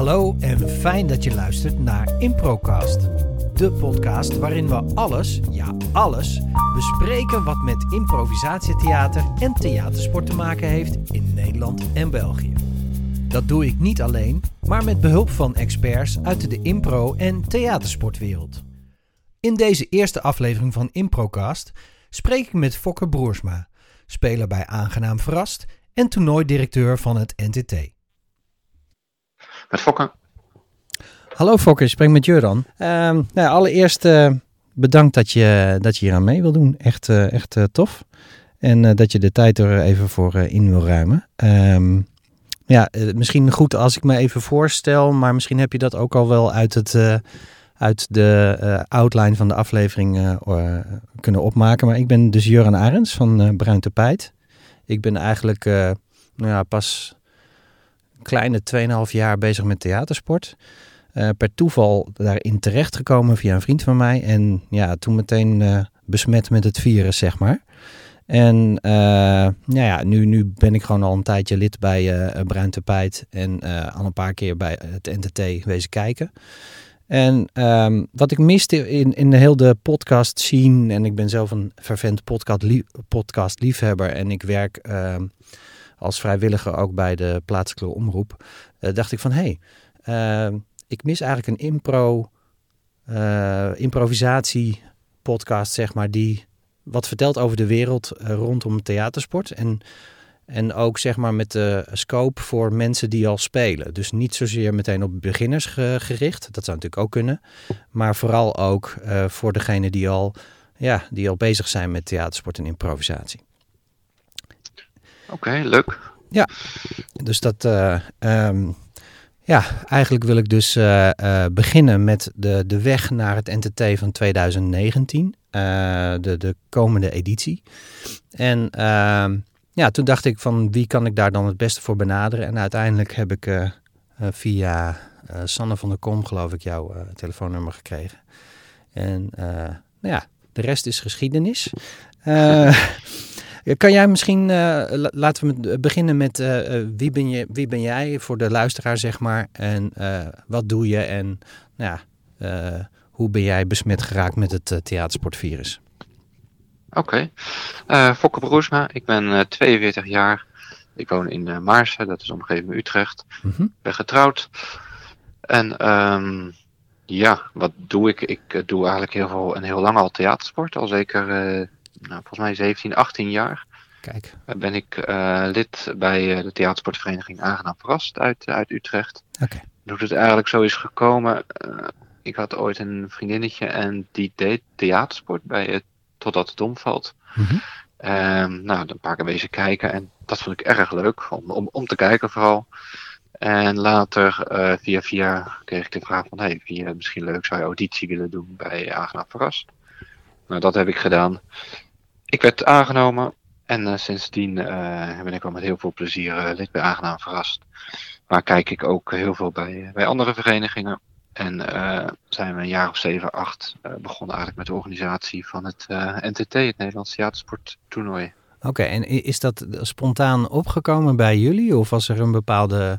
Hallo en fijn dat je luistert naar Improcast. De podcast waarin we alles, ja alles, bespreken wat met improvisatietheater en theatersport te maken heeft in Nederland en België. Dat doe ik niet alleen, maar met behulp van experts uit de impro- en theatersportwereld. In deze eerste aflevering van Improcast spreek ik met Fokker Broersma, speler bij Aangenaam Verrast en toernooidirecteur van het NTT. Met Fokker. Hallo Fokker, ik spreek met Juran. Ehm, nou, allereerst uh, bedankt dat je, dat je hier aan mee wil doen. Echt, uh, echt uh, tof. En dat je de tijd er even voor in wil ruimen. Um, ja, misschien goed als ik me even voorstel, maar misschien heb je dat ook al wel uit, het, uit de outline van de aflevering kunnen opmaken. Maar ik ben dus Juran Arends van Bruin Tapijt. Ik ben eigenlijk nou ja, pas kleine 2,5 jaar bezig met theatersport. Uh, per toeval daarin terechtgekomen via een vriend van mij. En ja, toen meteen uh, besmet met het virus, zeg maar. En uh, nou ja, nu, nu ben ik gewoon al een tijdje lid bij Bruin Tapijt. En al een paar keer bij het NTT wezen kijken. En um, wat ik miste in, in de hele podcast scene. En ik ben zelf een vervent podcast, podcast liefhebber. En ik werk ehm, als vrijwilliger ook bij de plaatselijke omroep. dacht ik van hé, hey, uh, ik mis eigenlijk een impro, uh, improvisatie podcast, zeg maar, die wat vertelt over de wereld uh, rondom theatersport. En, en ook zeg maar met de scope voor mensen die al spelen. Dus niet zozeer meteen op beginners gericht, dat zou natuurlijk ook kunnen. Maar vooral ook voor degenen die al, ja, die al bezig zijn met theatersport en improvisatie. Oké, leuk. Ja, dus dat. Um, ja, eigenlijk wil ik dus uh, uh, beginnen met de, de weg naar het NTT van 2019, uh, de, de komende editie. En ehm, ja, toen dacht ik van wie kan ik daar dan het beste voor benaderen? En uiteindelijk heb ik via Sanne van der Kom, geloof ik, jouw telefoonnummer gekregen. En nou ja, de rest is geschiedenis. Kan jij misschien, uh, laten we beginnen met uh, wie, ben je, wie ben jij voor de luisteraar, zeg maar. En uh, wat doe je en nou ja, hoe ben jij besmet geraakt met het theatersportvirus? Oké, okay. Fokke Broersma, ik ben 42 jaar. Ik woon in Maarsen, dat is omgeving Utrecht. Ik mm-hmm. ben getrouwd. En um, ja, wat doe ik? Ik doe eigenlijk heel veel en heel lang al theatersport. Al zeker nou, volgens mij 17, 18 jaar. Kijk. Ben ik uh, lid bij uh, de theatersportvereniging Aangenaam Verrast uit, uit Utrecht. Oké. Okay. Hoe het eigenlijk zo is gekomen. Uh, ik had ooit een vriendinnetje en die deed theatersport bij het Totdat het omvalt. Mm-hmm. Um, nou, een paar keer wezen kijken en dat vond ik erg leuk om, om, om te kijken vooral. En later, via via, kreeg ik de vraag van, hey, vind je het misschien leuk, zou je auditie willen doen bij Aangenaam Verrast? Nou, dat heb ik gedaan. Ik werd aangenomen en uh, sindsdien uh, ben ik wel met heel veel plezier lid bij Aangenaam Verrast. Maar kijk ik ook heel veel bij, bij andere verenigingen. En zijn we een jaar of zeven, acht begonnen eigenlijk met de organisatie van het NTT, het Nederlands Theatersporttoernooi. Oké, en is dat spontaan opgekomen bij jullie? Of was er een bepaalde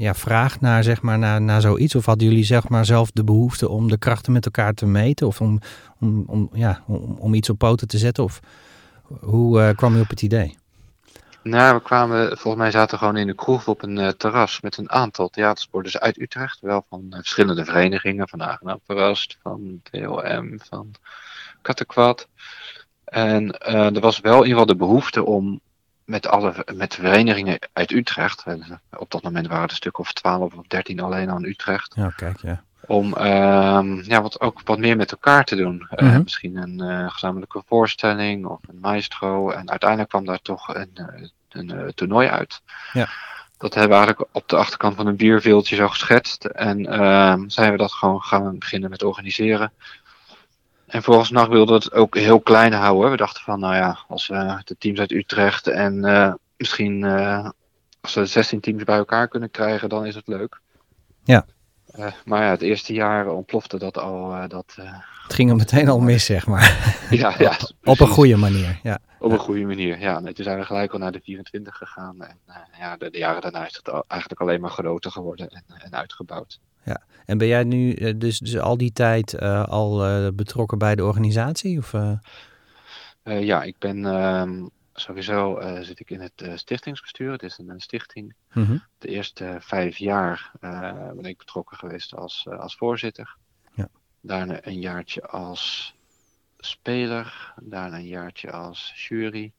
ja, vraag naar, zeg maar, naar, naar zoiets? Of hadden jullie zeg maar, zelf de behoefte om de krachten met elkaar te meten? Of om, om, om, ja, om, om iets op poten te zetten? Of hoe uh, kwam je op het idee? Nou, we kwamen, volgens mij zaten gewoon in de kroeg op een uh, terras met een aantal theatersporters uit Utrecht. Wel van uh, verschillende verenigingen, van Aangenaam Verrast, van TLM, van Kattekwad. En er was wel in ieder geval de behoefte om met alle met verenigingen uit Utrecht, op dat moment waren het een stuk of 12 of 13 alleen aan Utrecht. Ja, kijk, ja om uh, ja, wat, ook wat meer met elkaar te doen. Mm -hmm. uh, misschien een uh, gezamenlijke voorstelling of een maestro. En uiteindelijk kwam daar toch een, eh, een, een toernooi uit. Ja. Dat hebben we eigenlijk op de achterkant van een bierveeltje zo geschetst. En ehm, zijn we dat gewoon gaan beginnen met organiseren. En volgens wilden we het ook heel klein houden. We dachten van, nou ja, als de teams uit Utrecht en misschien als we 16 teams bij elkaar kunnen krijgen, dan is het leuk. Ja. Maar ja, het eerste jaar ontplofte dat al. Dat, het ging er meteen al mis, zeg maar. ja, ja. Op een goede manier, ja. Op een goede manier, ja. Nee, toen zijn we gelijk al naar de 24 gegaan. En ja, de, de, jaren daarna is het al, eigenlijk alleen maar groter geworden en, en uitgebouwd. Ja, en ben jij nu uh, dus, dus al die tijd uh, al betrokken bij de organisatie? Of, ja, ik ben ehm, sowieso zit ik in het stichtingsbestuur. Het is een, een stichting. Mm -hmm. De eerste vijf jaar ben ik betrokken geweest als, als voorzitter. Ja. Daarna een jaartje als speler, daarna een jaartje als jury.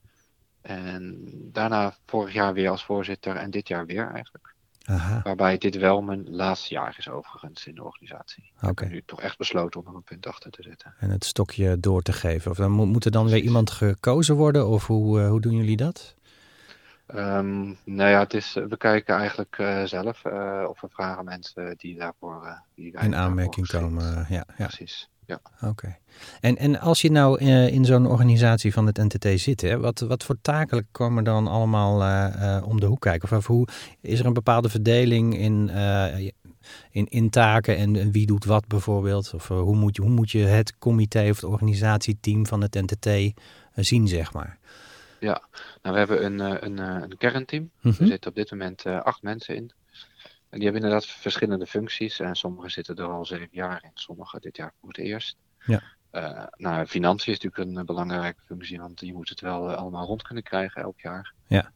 En daarna vorig jaar weer als voorzitter en dit jaar weer eigenlijk. Aha. Waarbij dit wel mijn laatste jaar is overigens in de organisatie. Ik heb nu toch echt besloten om er een punt achter te zetten. En het stokje door te geven. Of dan moet, moet er dan weer iemand gekozen worden? Of hoe, uh, hoe doen jullie dat? Um, nou ja, het is, we kijken eigenlijk uh, zelf. Of we vragen mensen die daarvoor die in aanmerking komen. Ja, ja. Precies. Ja. Oké. Okay. En, en als je nou uh, in zo'n organisatie van het NTT zit, hè, wat, wat voor taken komen dan allemaal uh, uh, om de hoek kijken? Of, of, hoe is er een bepaalde verdeling in, in, in taken en, en, wie doet wat bijvoorbeeld? Of hoe, moet je, hoe moet je het comité of het organisatieteam van het NTT zien, zeg maar? Ja, nou we hebben een, een, een kernteam. Mhm. Er zitten op dit moment acht mensen in. En die hebben inderdaad verschillende functies. En sommigen zitten er al zeven jaar in, sommigen dit jaar voor het eerst. Ja. Uh, nou, financiën is natuurlijk een belangrijke functie, want je moet het wel uh, allemaal rond kunnen krijgen elk jaar. Ja.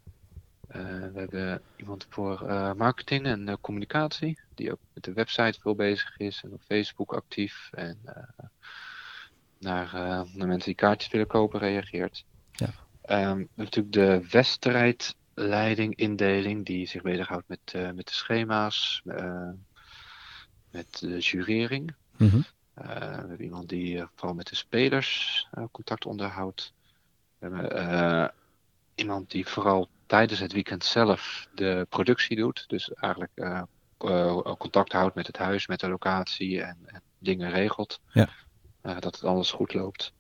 Uh, we hebben iemand voor marketing en communicatie, die ook met de website veel bezig is en op Facebook actief. En naar, naar mensen die kaartjes willen kopen reageert. Ja. Um, we hebben natuurlijk de wedstrijd leiding, indeling, die zich bezighoudt met, uh, met de schema's, uh, met de jurering. Mm -hmm. uh, we hebben iemand die vooral met de spelers contact onderhoudt. We hebben iemand die vooral tijdens het weekend zelf de productie doet. Dus eigenlijk contact houdt met het huis, met de locatie en, en dingen regelt. Ja. dat het alles goed loopt.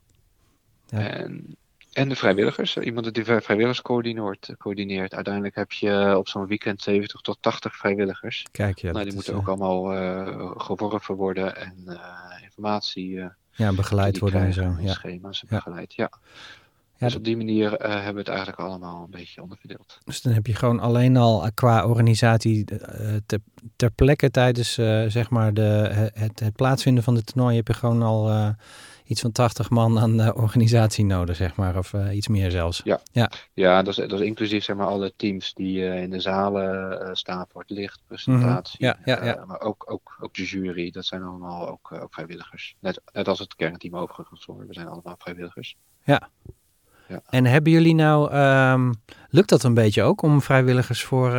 Ja. En en de vrijwilligers, iemand die vrijwilligers coördineert. coördineert. Uiteindelijk heb je op zo'n weekend 70 tot 80 vrijwilligers. Kijk, ja, nou, die moeten ook allemaal uh, geworven worden en uh, informatie. Uh, ja, begeleid worden en zo. Ja. Schema's ja. begeleid, ja. Ja, dus op die manier uh, hebben we het eigenlijk allemaal een beetje onderverdeeld. Dus dan heb je gewoon alleen al qua organisatie uh, ter, ter, plekke tijdens uh, zeg maar de, het, het, plaatsvinden van de toernooi heb je gewoon al iets van 80 man aan organisatie nodig, zeg maar, of iets meer zelfs. Ja, ja. ja dat, is, dat is inclusief zeg maar alle teams die in de zalen staan voor het licht, presentatie. Mm -hmm. ja, ja, ja. maar ook, ook, ook de jury, dat zijn allemaal ook, ook vrijwilligers. Net, net als het kernteam overigens, hoor. we zijn allemaal vrijwilligers. Ja. Ja. En hebben jullie nou, um, lukt dat een beetje ook om vrijwilligers voor,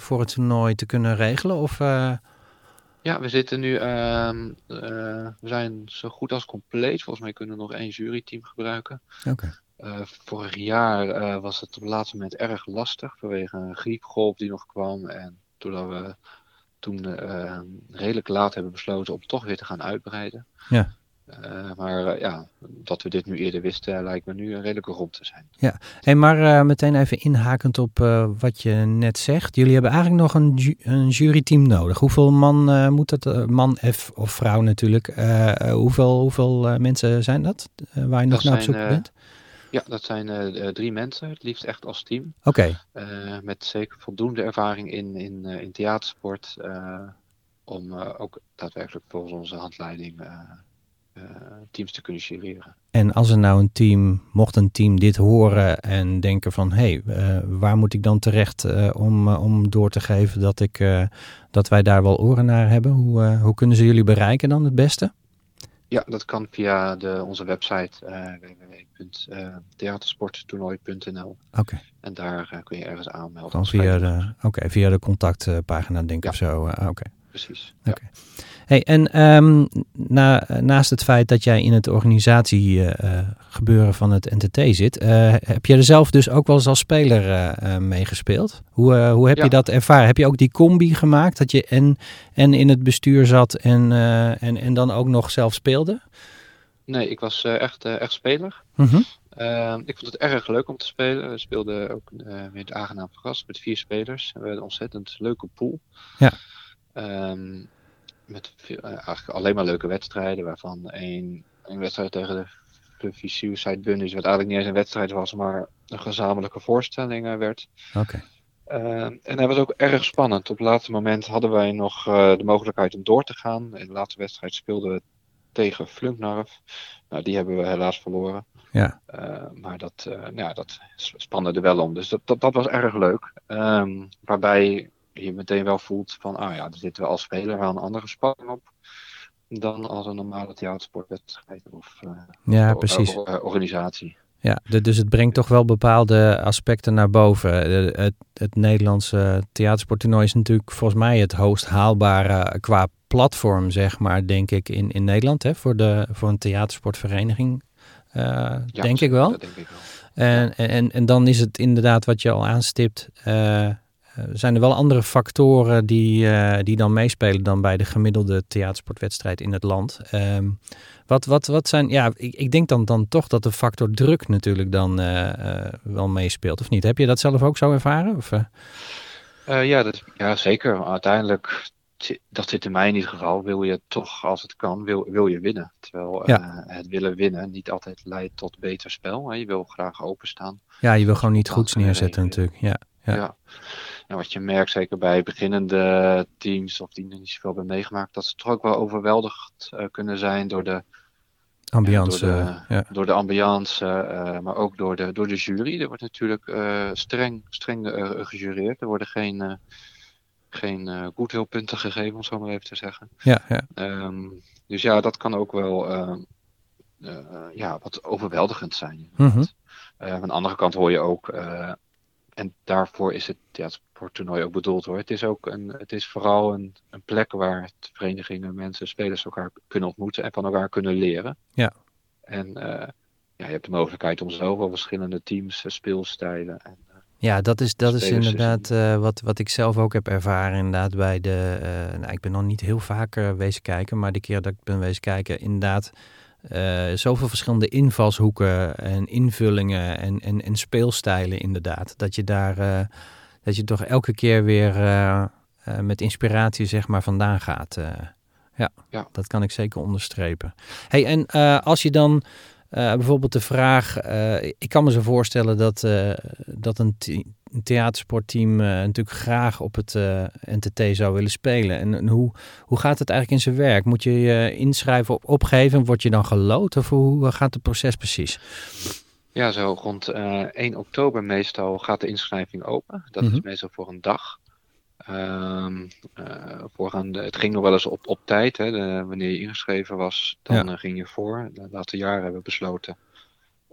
voor het toernooi te kunnen regelen? Of. Ja, we zitten nu, uh, we zijn zo goed als compleet. Volgens mij kunnen we nog één juryteam gebruiken. Okay. vorig jaar was het op het laatste moment erg lastig vanwege een griepgolf die nog kwam. En doordat we toen redelijk laat hebben besloten om toch weer te gaan uitbreiden. Ja. Uh, maar uh, ja, dat we dit nu eerder wisten, lijkt me nu een redelijke rond te zijn. Ja, hey, maar uh, meteen even inhakend op wat je net zegt. Jullie hebben eigenlijk nog een, ju een juryteam nodig. Hoeveel man moet dat, man F of vrouw natuurlijk, hoeveel, hoeveel mensen zijn dat, waar je nog naar op zoek bent? Ja, dat zijn drie mensen, het liefst echt als team. Oké. Okay. met zeker voldoende ervaring in, in, in theatersport, om ook daadwerkelijk volgens onze handleiding teams te kunnen jureren. En als er nou een team, mocht een team dit horen en denken van hé, hey, uh, waar moet ik dan terecht uh, om, om door te geven dat, ik, dat wij daar wel oren naar hebben? Hoe, hoe kunnen ze jullie bereiken dan het beste? Ja, dat kan via de, onze website www.theatersporttoernooi.nl. Oké. Okay. En daar kun je ergens aanmelden. Via de, okay, via de contactpagina denk ik ja. of zo. Oké. Okay. Precies. Oké. Hey, en um, na, naast het feit dat jij in het organisatiegebeuren uh, van het NTT zit, uh, heb je er zelf dus ook wel eens als speler uh, meegespeeld? Hoe, hoe heb ja. je dat ervaren? Heb je ook die combi gemaakt dat je en, en in het bestuur zat en, en, en dan ook nog zelf speelde? Nee, ik was echt, echt speler. Mm -hmm. ik vond het erg leuk om te spelen. We speelden ook weer aangenaam verrast met vier spelers. We hadden een ontzettend leuke pool. Ja. Um, met veel, uh, eigenlijk alleen maar leuke wedstrijden, waarvan één, één wedstrijd tegen de Puffy Suicide Bunnies, wat eigenlijk niet eens een wedstrijd was, maar een gezamenlijke voorstelling werd. Oké. en hij was ook erg spannend. Op het laatste moment hadden wij nog de mogelijkheid om door te gaan. In de laatste wedstrijd speelden we tegen Flunknarf. Nou, die hebben we helaas verloren. Ja. maar dat, ja, dat spande er wel om. Dus dat, dat, dat was erg leuk. Um, waarbij je meteen wel voelt van, ah ja, er zitten we als speler wel een andere spanning op dan als een normale theatersportwedstrijd of, uh, ja, precies. organisatie. Ja, dus het brengt toch wel bepaalde aspecten naar boven. Het, het Nederlandse theatersporttoernooi is natuurlijk volgens mij het hoogst haalbare qua platform, zeg maar, denk ik, in, in Nederland. Hè, voor, de, voor een theatersportvereniging, uh, ja, denk ik wel. Dat denk ik wel. En, en, en dan is het inderdaad wat je al aanstipt. Uh, zijn er wel andere factoren die, uh, die dan meespelen dan bij de gemiddelde theatersportwedstrijd in het land? Uh, wat, wat, wat zijn, ja, ik, ik denk dan, dan toch dat de factor druk natuurlijk dan uh, wel meespeelt, of niet? Heb je dat zelf ook zo ervaren? Of, ja, dat, ja, zeker. Uiteindelijk, dat zit in mij in ieder geval, wil je toch, als het kan, wil, wil je winnen. Terwijl ja. het willen winnen niet altijd leidt tot beter spel. Hè. Je wil graag openstaan. Ja, je wil gewoon niet goeds neerzetten natuurlijk, ja. ja. ja. En wat je merkt, zeker bij beginnende teams of die er niet zoveel hebben meegemaakt, dat ze toch ook wel overweldigd uh, kunnen zijn door de ambiance. Ja, door, de, ja. door de ambiance, uh, maar ook door de, door de jury. Er wordt natuurlijk uh, streng, streng gejureerd. Er worden geen, geen goedheelpunten gegeven, om zo maar even te zeggen. Ja, ja. Um, dus ja, dat kan ook wel ja, wat overweldigend zijn. Mm -hmm. aan de andere kant hoor je ook en daarvoor is het ja, sporttoernooi ook bedoeld hoor. Het is ook een, het is vooral een, een plek waar verenigingen, mensen, spelers elkaar kunnen ontmoeten en van elkaar kunnen leren. Ja. En uh, ja, je hebt de mogelijkheid om zoveel verschillende teams, speelstijlen en ja, dat is, dat is inderdaad uh, wat, wat ik zelf ook heb ervaren. Inderdaad, bij de. Uh, nou, ik ben nog niet heel vaak uh, wezen kijken, maar de keer dat ik ben wezen kijken, inderdaad. Uh, zoveel verschillende invalshoeken en invullingen en, en, en speelstijlen inderdaad. Dat je daar uh, dat je toch elke keer weer uh, met inspiratie zeg maar vandaan gaat. Ja, ja, dat kan ik zeker onderstrepen. Hey, en als je dan bijvoorbeeld de vraag, ik kan me zo voorstellen dat, dat een, een theatersportteam uh, natuurlijk graag op het uh, NTT zou willen spelen. En, en, hoe, hoe gaat het eigenlijk in zijn werk? Moet je je inschrijven op opgeven? Word je dan gelood? Of hoe gaat het proces precies? Ja, zo rond uh, 1 oktober meestal gaat de inschrijving open. Dat Mhm. is meestal voor een dag. Um, voorgaande, het ging nog wel eens op, op tijd. Hè, de, wanneer je ingeschreven was, dan Ja. ging je voor. De laatste jaren hebben we besloten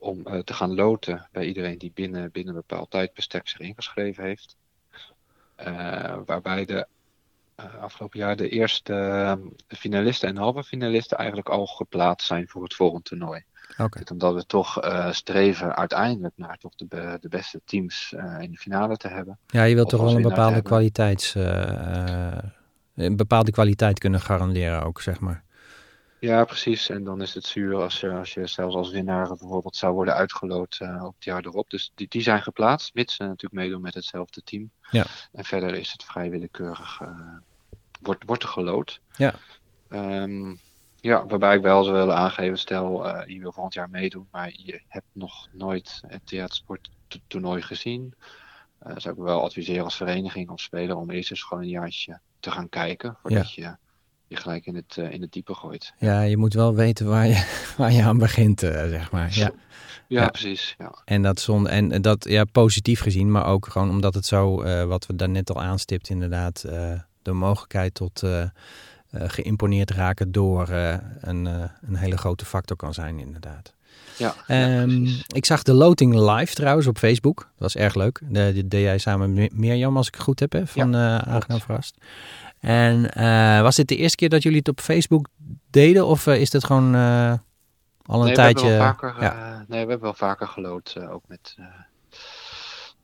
om uh, te gaan loten bij iedereen die binnen, binnen een bepaald tijdbestek zich ingeschreven heeft. Uh, waarbij de uh, afgelopen jaar de eerste finalisten en halve finalisten eigenlijk al geplaatst zijn voor het volgende toernooi. Oké. Dit Omdat we toch streven uiteindelijk naar toch de, de beste teams in de finale te hebben. Ja, je wilt toch wel een bepaalde kwaliteits... eh, eh, een bepaalde kwaliteit kunnen garanderen ook, zeg maar. Ja, precies. En dan is het zuur als je, als je zelfs als winnaar bijvoorbeeld zou worden uitgeloot uh, op het jaar erop. Dus die, die zijn geplaatst, mits ze natuurlijk meedoen met hetzelfde team. Ja. En verder is het vrij willekeurig, uh, wordt, wordt er geloot. Ja. Um, ja, waarbij ik wel zou willen aangeven, stel uh, je wil volgend jaar meedoen, maar je hebt nog nooit het theatersporttoernooi gezien. Zou ik wel adviseren als vereniging of speler om eerst eens gewoon een jaartje te gaan kijken, voordat ja. je je gelijk in het, uh, in het diepe gooit. Ja, je moet wel weten waar je, waar je aan begint, uh, zeg maar. Ja, ja, ja. precies. Ja. En dat zon, en dat ja, positief gezien, maar ook gewoon omdat het zo, uh, wat we daarnet al aanstipt, inderdaad, de mogelijkheid tot geïmponeerd raken door een, een hele grote factor kan zijn, inderdaad. Ja, um, ik zag de loting live trouwens op Facebook. Dat was erg leuk. Dat deed jij samen met Mirjam, als ik het goed heb, hè, van ja, Aangenaam Verrast. En uh, was dit de eerste keer dat jullie het op Facebook deden? Of uh, is dit gewoon uh, al een nee, tijdje? We vaker, ja. nee, we hebben wel vaker gelood. ook met,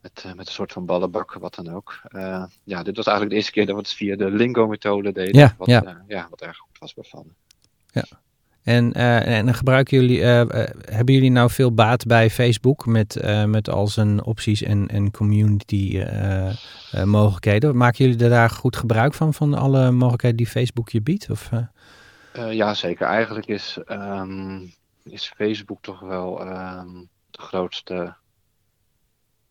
met, met een soort van ballenbak, wat dan ook. ja, dit was eigenlijk de eerste keer dat we het via de Lingo-methode deden. Ja, wat, ja. ja, wat erg goed was bevallen. Ja. En, en gebruiken jullie, hebben jullie nou veel baat bij Facebook met, met al zijn opties en, en community mogelijkheden. Maken jullie er daar goed gebruik van, van alle mogelijkheden die Facebook je biedt? Of, ja, zeker. Eigenlijk is um, is Facebook toch wel ehm, de grootste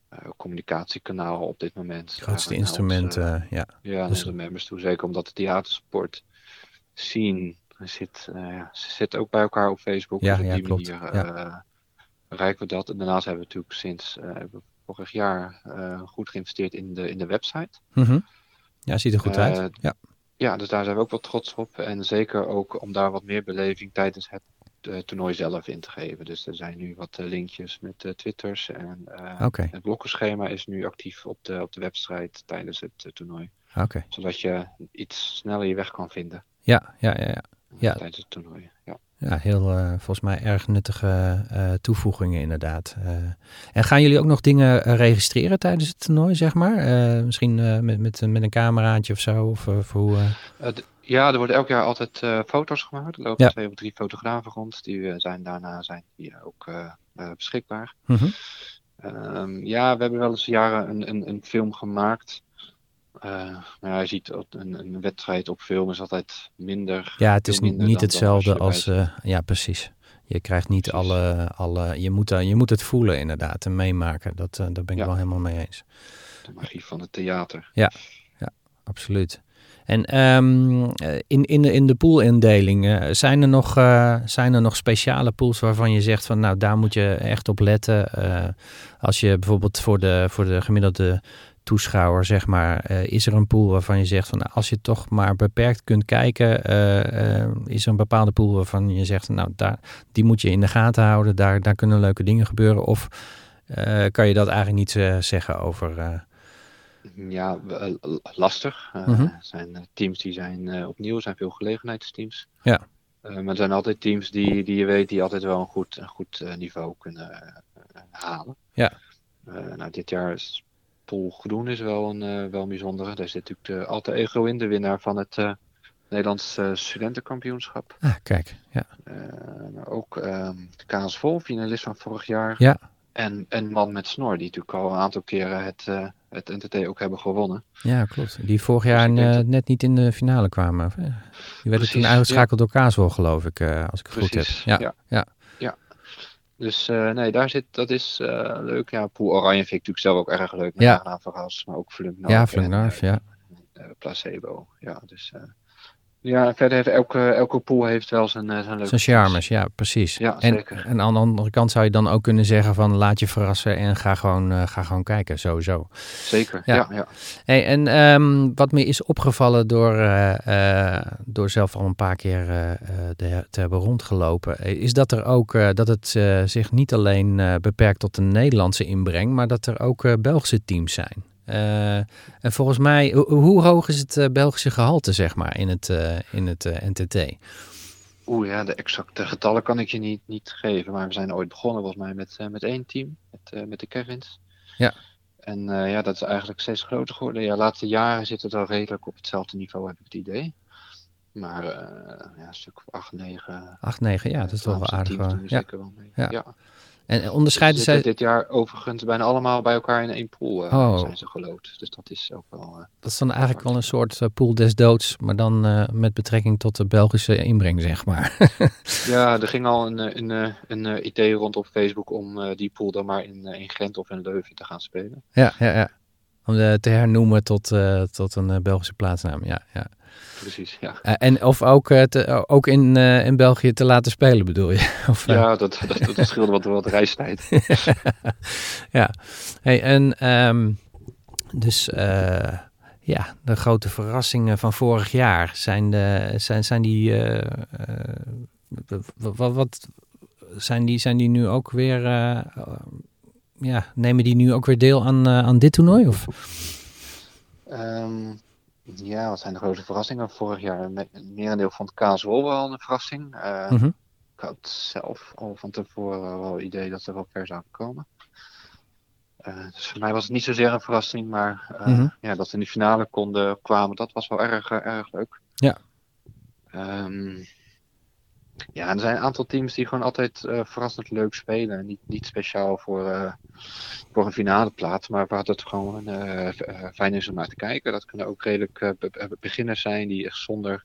eh, communicatiekanaal op dit moment. Het grootste instrument, eh, ja. ja, naar dus- onze members toe. Zeker omdat de theatersport scene zit, eh, ja, ze zit ook bij elkaar op Facebook. Ja, dus op ja, die klopt. manier Ja. eh, bereiken we dat. En daarnaast hebben we natuurlijk sinds eh, vorig jaar goed geïnvesteerd in de, in de website. Mhm. Ja, ziet er goed uit. Ja. Ja, dus daar zijn we ook wel trots op. En zeker ook om daar wat meer beleving tijdens het toernooi zelf in te geven. Dus er zijn nu wat linkjes met eh, twitters. En het blokkenschema is nu actief op de, op de website tijdens het toernooi. oké. Zodat je iets sneller je weg kan vinden Ja, ja, ja, ja. Ja. tijdens het toernooi. Ja. Ja, heel eh, volgens mij erg nuttige eh, toevoegingen inderdaad. Eh, en gaan jullie ook nog dingen registreren tijdens het toernooi, zeg maar? Misschien met, met, met een cameraatje of zo? Of, hoe, d- ja, er worden elk jaar altijd foto's gemaakt. Er lopen Ja. twee of drie fotografen rond. Die zijn daarna zijn die ook beschikbaar. mhm. Ehm, ja, we hebben wel eens jaren een, een, een film gemaakt. Eh, maar ja, je ziet een, een wedstrijd op film is altijd minder. Ja, het is niet, niet als hetzelfde als... eh, ja, precies. Je krijgt niet Precies. alle... alle je, moet, eh, je moet het voelen inderdaad en meemaken. Dat, eh, daar ben ik Ja. wel helemaal mee eens. De magie van het theater. Absoluut. En ehm, eh, in, in, de, in de poolindeling, eh, zijn, er nog, zijn er nog speciale pools waarvan je zegt van nou daar moet je echt op letten. Als je bijvoorbeeld voor de, voor de gemiddelde toeschouwer zeg maar, eh, is er een pool waarvan je zegt van nou, als je toch maar beperkt kunt kijken, eh, eh, is er een bepaalde pool waarvan je zegt nou daar, die moet je in de gaten houden, daar, daar kunnen leuke dingen gebeuren. Of kan je dat eigenlijk niet zeggen over... Ja, lastig. Mhm. Zijn teams die zijn opnieuw, zijn veel gelegenheidsteams. Ja. Maar er zijn altijd teams die, die je weet die altijd wel een goed, een goed niveau kunnen halen. Ja. Nou, dit jaar is Paul Groen is wel een, eh, wel een bijzondere. Daar zit natuurlijk de Alter Ego in, de winnaar van het eh, Nederlands eh, studentenkampioenschap. ah, kijk, ja. Ook ehm Kaas Vol, finalist van vorig jaar. Ja. En, en Man met Snor, die natuurlijk al een aantal keren het, eh het NTT ook hebben gewonnen. Ja, klopt. Die vorig jaar dat- net niet in de finale kwamen. Die werden Precies, toen uitgeschakeld door Kaaswol, geloof ik, als ik het goed heb. Ja, ja. ja. Dus eh, nee, daar zit, dat is eh, leuk. Ja, Poel Oranje vind ik natuurlijk zelf ook erg leuk. Met Ja. Verras, maar ook Flunk Ja, Flunk eh, ja. Placebo. Ja, dus eh, ja, verder heeft elke, elke pool heeft wel zijn, eh, zijn leuke Zijn charmes, ja, precies. Ja, en, zeker. en aan de andere kant zou je dan ook kunnen zeggen van laat je verrassen en ga gewoon, eh, ga gewoon kijken, sowieso. Zeker, Ja. ja. ja, Hey, en ehm, wat me is opgevallen door, eh, door zelf al een paar keer de- te hebben rondgelopen, is dat er ook dat het zich niet alleen beperkt tot de Nederlandse inbreng, maar dat er ook Belgische teams zijn. Eh, en volgens mij, ho- hoe hoog is het eh, Belgische gehalte, zeg maar, in het, eh, in het NTT? Oeh ja, de exacte getallen kan ik je niet, niet geven. Maar we zijn ooit begonnen volgens mij met, met één team, met, met de Kevins. Ja. En ja, dat is eigenlijk steeds groter geworden. Ja, de laatste jaren zit het al redelijk op hetzelfde niveau, heb ik het idee. Maar ja, een stuk of acht, negen. 8, 9, ja, dat is toch wel aardig. teams wel. doen er Ja. zeker wel mee. Ja. Ja. En Ze onderscheiden zij, dit jaar overigens bijna allemaal bij elkaar in één pool eh, Oh. zijn ze geloot. Dus dat is ook wel... eh, dat is dan eigenlijk wel een soort eh, pool des doods, maar dan eh, met betrekking tot de Belgische inbreng, zeg maar. Ja, er ging al een, eh, een, eh, een, eh, idee rond op Facebook om eh, die pool dan maar in, eh, in Gent of in Leuven te gaan spelen. Ja, ja, ja. Om eh, te hernoemen tot, eh, tot een eh, Belgische plaatsnaam. Ja, ja. Precies, ja. Eh, en of ook, eh, te- ook in, eh, in België te laten spelen, bedoel je? Of, eh, Ja, dat, dat, dat scheelde wat, wat reistijd. ja. Hey, en ehm, dus eh, ja, de grote verrassingen van vorig jaar zijn, de, zijn, zijn die. eh, eh, wat, wat zijn die, zijn die nu ook weer. eh, ja, nemen die nu ook weer deel aan, eh, aan dit toernooi? Of? Ehm, ja, wat zijn de grote verrassingen vorig jaar? Me- Een merendeel vond Kaas Wol wel een verrassing. Eh, Mhm. Ik had zelf al van tevoren wel het idee dat ze wel ver zouden komen. Eh, dus voor mij was het niet zozeer een verrassing, maar eh, Mhm. ja, dat ze in de finale konden kwamen, dat was wel erg, erg leuk. Ja. Ehm, ja, er zijn een aantal teams die gewoon altijd eh, verrassend leuk spelen. Niet, niet speciaal voor, eh, voor een finale plaats, maar waar het gewoon eh, fijn is om naar te kijken. Dat kunnen ook redelijk be- be- beginners zijn die echt zonder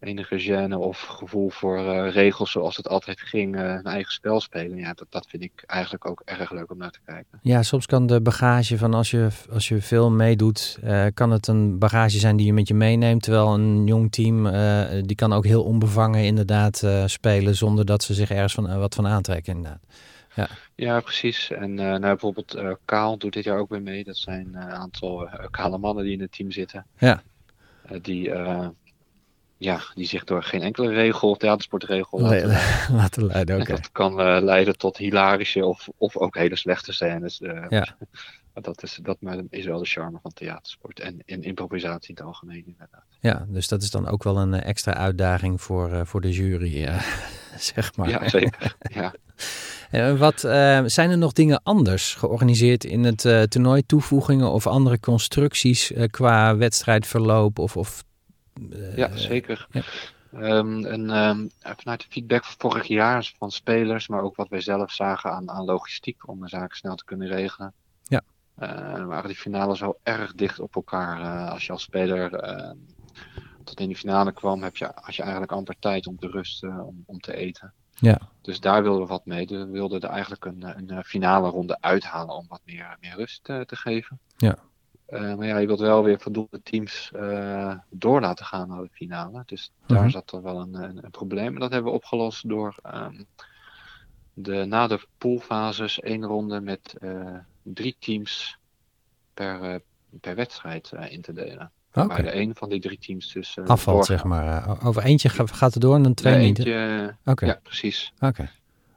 enige gêne of gevoel voor eh, regels zoals het altijd ging, uh, een eigen spel spelen. Ja, dat, dat vind ik eigenlijk ook erg leuk om naar te kijken. Ja, soms kan de bagage van als je, als je veel meedoet, uh, kan het een bagage zijn die je met je meeneemt. Terwijl een jong team, die kan ook heel onbevangen inderdaad spelen zonder dat ze zich ergens van, wat van aantrekken inderdaad. Ja. ja, precies. En nou, bijvoorbeeld Kaal doet dit jaar ook weer mee. Dat zijn een aantal kale mannen die in het team zitten. Ja. die ja, die zich door geen enkele regel, theatersportregel laten, laten leiden. Okay. Dat kan uh, leiden tot hilarische of, of ook hele slechte scènes. Uh, ja. dat, is, dat is wel de charme van theatersport en, en improvisatie in het algemeen inderdaad. Ja, dus dat is dan ook wel een uh, extra uitdaging voor, uh, voor de jury, zeg maar. Ja, zeker. ja. wat, zijn er nog dingen anders georganiseerd in het toernooi? Toevoegingen of andere constructies qua wedstrijdverloop of, of ja, eh, zeker. Ja. Um, en um, vanuit de feedback van vorig jaar van spelers, maar ook wat wij zelf zagen aan, aan logistiek om de zaken snel te kunnen regelen. Ja. Uh, waren die finales zo erg dicht op elkaar. Uh, als je als speler uh, tot in die finale kwam, heb je, had je eigenlijk amper tijd om te rusten, om, om te eten. Ja. Dus daar wilden we wat mee. We wilden er eigenlijk een, een finale ronde uithalen om wat meer, meer rust te geven. Ja. Uh, maar ja, je wilt wel weer voldoende teams uh, door laten gaan naar de finale. Dus daar mhm. zat er wel een, een, een, probleem. En dat hebben we opgelost door um, de, na de poolfases één ronde met uh, drie teams per, per wedstrijd in te delen. Okay. Waar de een van die drie teams dus afvalt, zeg maar. over eentje gaat het door en dan twee niet. Okay. Ja, precies. Oké.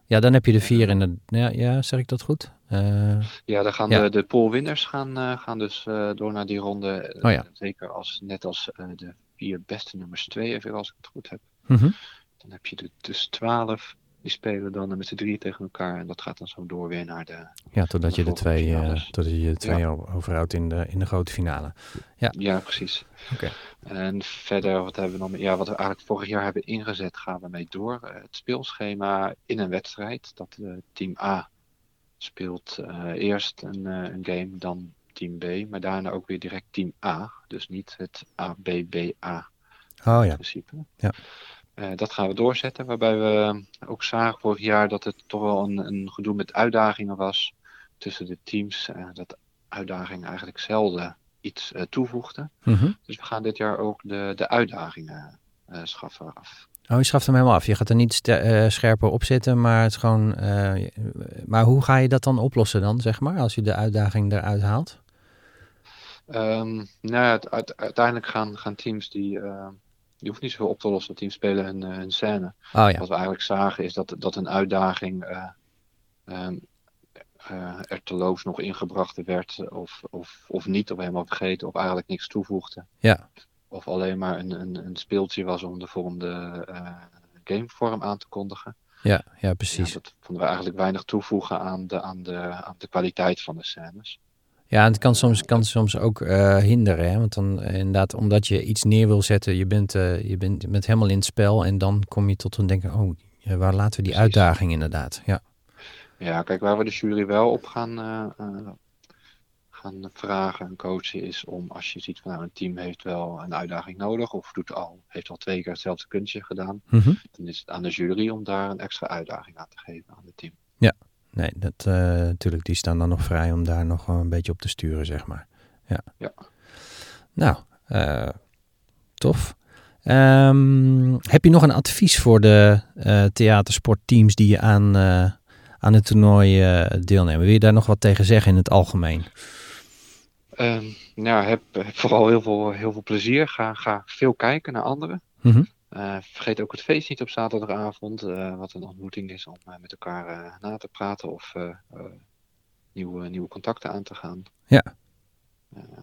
Ja, dan heb je de vier in de. Ja, ja zeg ik dat goed? Uh, ja, dan gaan ja. de, de poolwinners gaan, uh, gaan dus uh, door naar die ronde. Oh, ja. Zeker als, net als de vier beste nummers twee, even als ik het goed heb. Mm -hmm. Dan heb je de, dus twaalf. Die spelen dan met z'n drie tegen elkaar. En dat gaat dan zo door weer naar de. Ja, totdat je de twee, totdat je de twee ja. overhoudt in de, in de grote finale. Ja, ja precies. Oké. Okay. En verder, wat hebben we nog? Ja, wat we eigenlijk vorig jaar hebben ingezet, gaan we mee door. het speelschema in een wedstrijd. Dat team A speelt uh, eerst een, een, game, dan team B, maar daarna ook weer direct team A. Dus niet het ABBA oh, ja. principe. Ja. Uh, dat gaan we doorzetten, waarbij we ook zagen vorig jaar dat het toch wel een, een gedoe met uitdagingen was tussen de teams. dat uitdagingen eigenlijk zelden iets toevoegden. Mm -hmm. Dus we gaan dit jaar ook de, de uitdagingen schaffen af. Oh, je schaft hem helemaal af. Je gaat er niet uh, scherper op zitten, maar het is gewoon. Uh, maar hoe ga je dat dan oplossen dan, zeg maar, als je de uitdaging eruit haalt? Um, nou ja, het, uiteindelijk gaan, gaan teams die. Je hoeft niet zoveel op te lossen. Teams spelen hun, hun scène. Oh, ja. Wat we eigenlijk zagen is dat, dat een uitdaging um, er terloops nog ingebracht werd, of, of, of niet, of helemaal vergeten, of eigenlijk niks toevoegde. Ja of alleen maar een, een, een speeltje was om de volgende gamevorm aan te kondigen. Ja, ja precies. Ja, dat vonden we eigenlijk weinig toevoegen aan de, aan de, aan de kwaliteit van de scènes. Ja, en het kan soms, kan soms ook uh, hinderen. Hè? Want dan inderdaad, omdat je iets neer wil zetten, je bent, uh, je bent, je bent helemaal in het spel. En dan kom je tot een denken, oh, waar laten we die Precies. uitdaging inderdaad. Ja. ja, kijk, waar we de jury wel op gaan, uh, gaan vragen en coachen is om als je ziet van nou een team heeft wel een uitdaging nodig of doet al, heeft al twee keer hetzelfde kunstje gedaan, mm -hmm. dan is het aan de jury om daar een extra uitdaging aan te geven aan het team. Ja, nee, dat uh, natuurlijk, die staan dan nog vrij om daar nog een beetje op te sturen, zeg maar. Ja. ja. Nou, uh, tof. Um, heb je nog een advies voor de uh, theatersportteams die je aan, aan het toernooi deelnemen? Wil je daar nog wat tegen zeggen in het algemeen? Um, nou, heb, heb, vooral heel veel, heel veel plezier. Ga, ga veel kijken naar anderen. Mm -hmm. Uh, vergeet ook het feest niet op zaterdagavond. Uh, wat een ontmoeting is om uh, met elkaar na te praten of nieuwe, nieuwe contacten aan te gaan. Ja.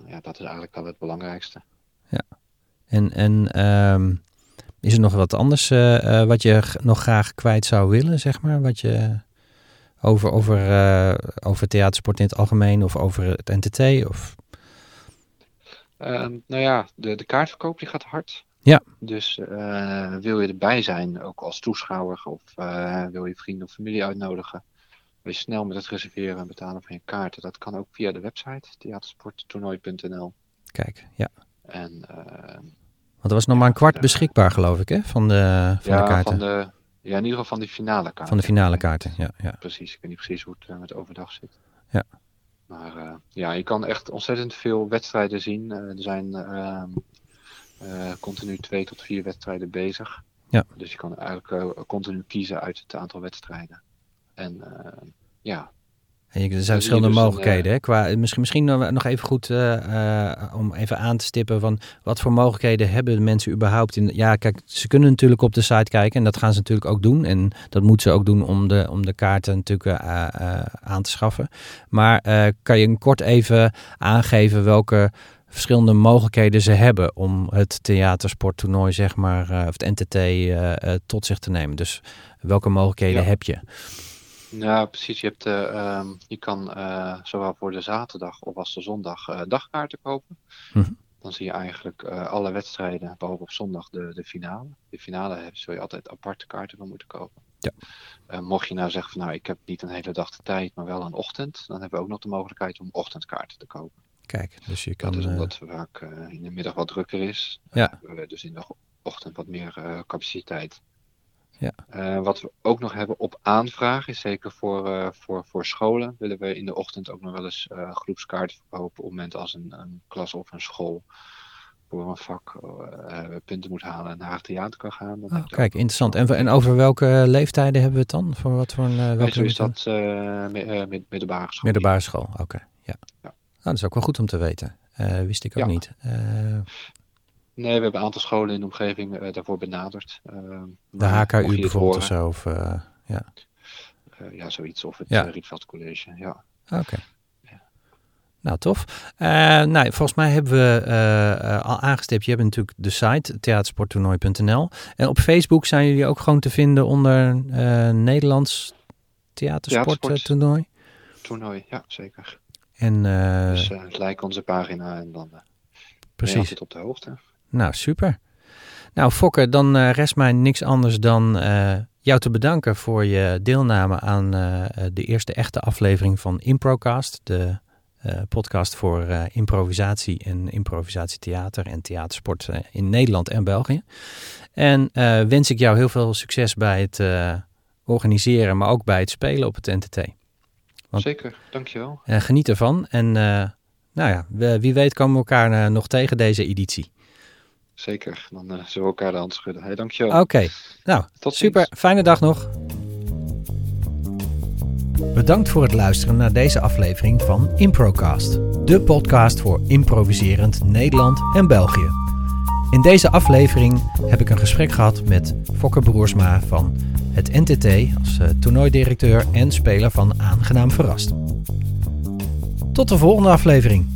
ja, dat is eigenlijk wel het belangrijkste. Ja. En, en um, is er nog wat anders wat je nog graag kwijt zou willen, zeg maar? Wat je over, over, over theatersport in het algemeen of over het NTT? Of... Uh, nou ja, de, de kaartverkoop die gaat hard. Ja. Dus uh, wil je erbij zijn, ook als toeschouwer, of uh, wil je vrienden of familie uitnodigen, wees snel met het reserveren en betalen van je kaarten. Dat kan ook via de website theatersporttoernooi.nl. Kijk, ja. En Want er was nog maar een kwart beschikbaar, geloof ik, hè? Van de, van ja, de kaarten. Van de, ja, in ieder geval van die finale kaarten. Van de finale kaarten, ja. ja. Precies, ik weet niet precies hoe het uh, met overdag zit. Ja. Maar uh, ja, je kan echt ontzettend veel wedstrijden zien. Uh, er zijn continu twee tot vier wedstrijden bezig. Ja. Dus je kan eigenlijk continu kiezen uit het aantal wedstrijden. En ja, en er zijn verschillende mogelijkheden. Hè? Qua, misschien, misschien nog even goed uh, om even aan te stippen van wat voor mogelijkheden hebben mensen überhaupt in. Ja, kijk, ze kunnen natuurlijk op de site kijken en dat gaan ze natuurlijk ook doen. En dat moeten ze ook doen om de, om de kaarten natuurlijk uh, aan te schaffen. Maar kan je kort even aangeven welke verschillende mogelijkheden ze hebben om het theatersporttoernooi, zeg maar, of het NTT tot zich te nemen? Dus welke mogelijkheden ja. heb je? Ja, precies. Je, hebt, um, je kan zowel voor de zaterdag of als de zondag dagkaarten kopen. Mhm. Dan zie je eigenlijk alle wedstrijden, behalve op zondag de, de finale. De finale zul je altijd aparte kaarten van moeten kopen. Ja. mocht je nou zeggen van nou ik heb niet een hele dag de tijd, maar wel een ochtend. Dan hebben we ook nog de mogelijkheid om ochtendkaarten te kopen. Kijk, dus je kan... Dat is omdat het vaak in de middag wat drukker is. Ja. we dus in de ochtend wat meer capaciteit. Ja. Uh, wat we ook nog hebben op aanvraag is zeker voor, uh, voor, voor scholen willen we in de ochtend ook nog wel eens uh, groepskaarten verkopen op het moment als een, een klas of een school voor een vak punten moet halen en naar het theater kan gaan. Dan oh, kijk, interessant. En, en over welke leeftijden hebben we het dan? Voor wat voor een welke is dat middelbare school. Middelbare school, oké. Okay. Ja. ja. Nou, dat is ook wel goed om te weten. wist ik ook ja. niet. Nee, we hebben een aantal scholen in de omgeving uh, daarvoor benaderd. Uh, de HKU bijvoorbeeld of zo? Of, uh, ja. ja, zoiets. Of het ja. Rietveld College, ja. Oké. Okay. Nou, tof. nou, volgens mij hebben we al aangestipt. Je hebt natuurlijk de site theatersporttoernooi.nl. En op Facebook zijn jullie ook gewoon te vinden onder Nederlands theatersporttoernooi? Toernooi, ja, zeker. En, dus like onze pagina en dan... Precies. het op de hoogte. Nou, super. Nou, Fokke, dan rest mij niks anders dan jou te bedanken voor je deelname aan de eerste echte aflevering van Improcast. De podcast voor improvisatie en improvisatietheater en theatersport in Nederland en België. En wens ik jou heel veel succes bij het organiseren, maar ook bij het spelen op het NTT. Want, Zeker, dankjewel. geniet ervan en nou ja, wie weet komen we elkaar uh, nog tegen deze editie. Zeker, dan uh, zullen we elkaar de hand schudden. Hey, dankjewel. Oké, okay. nou, Tot super. Ziens. Fijne dag nog. Bedankt voor het luisteren naar deze aflevering van Improcast. De podcast voor improviserend Nederland en België. In deze aflevering heb ik een gesprek gehad met Fokke Broersma van het NTT als uh, toernooidirecteur en speler van Aangenaam Verrast. Tot de volgende aflevering.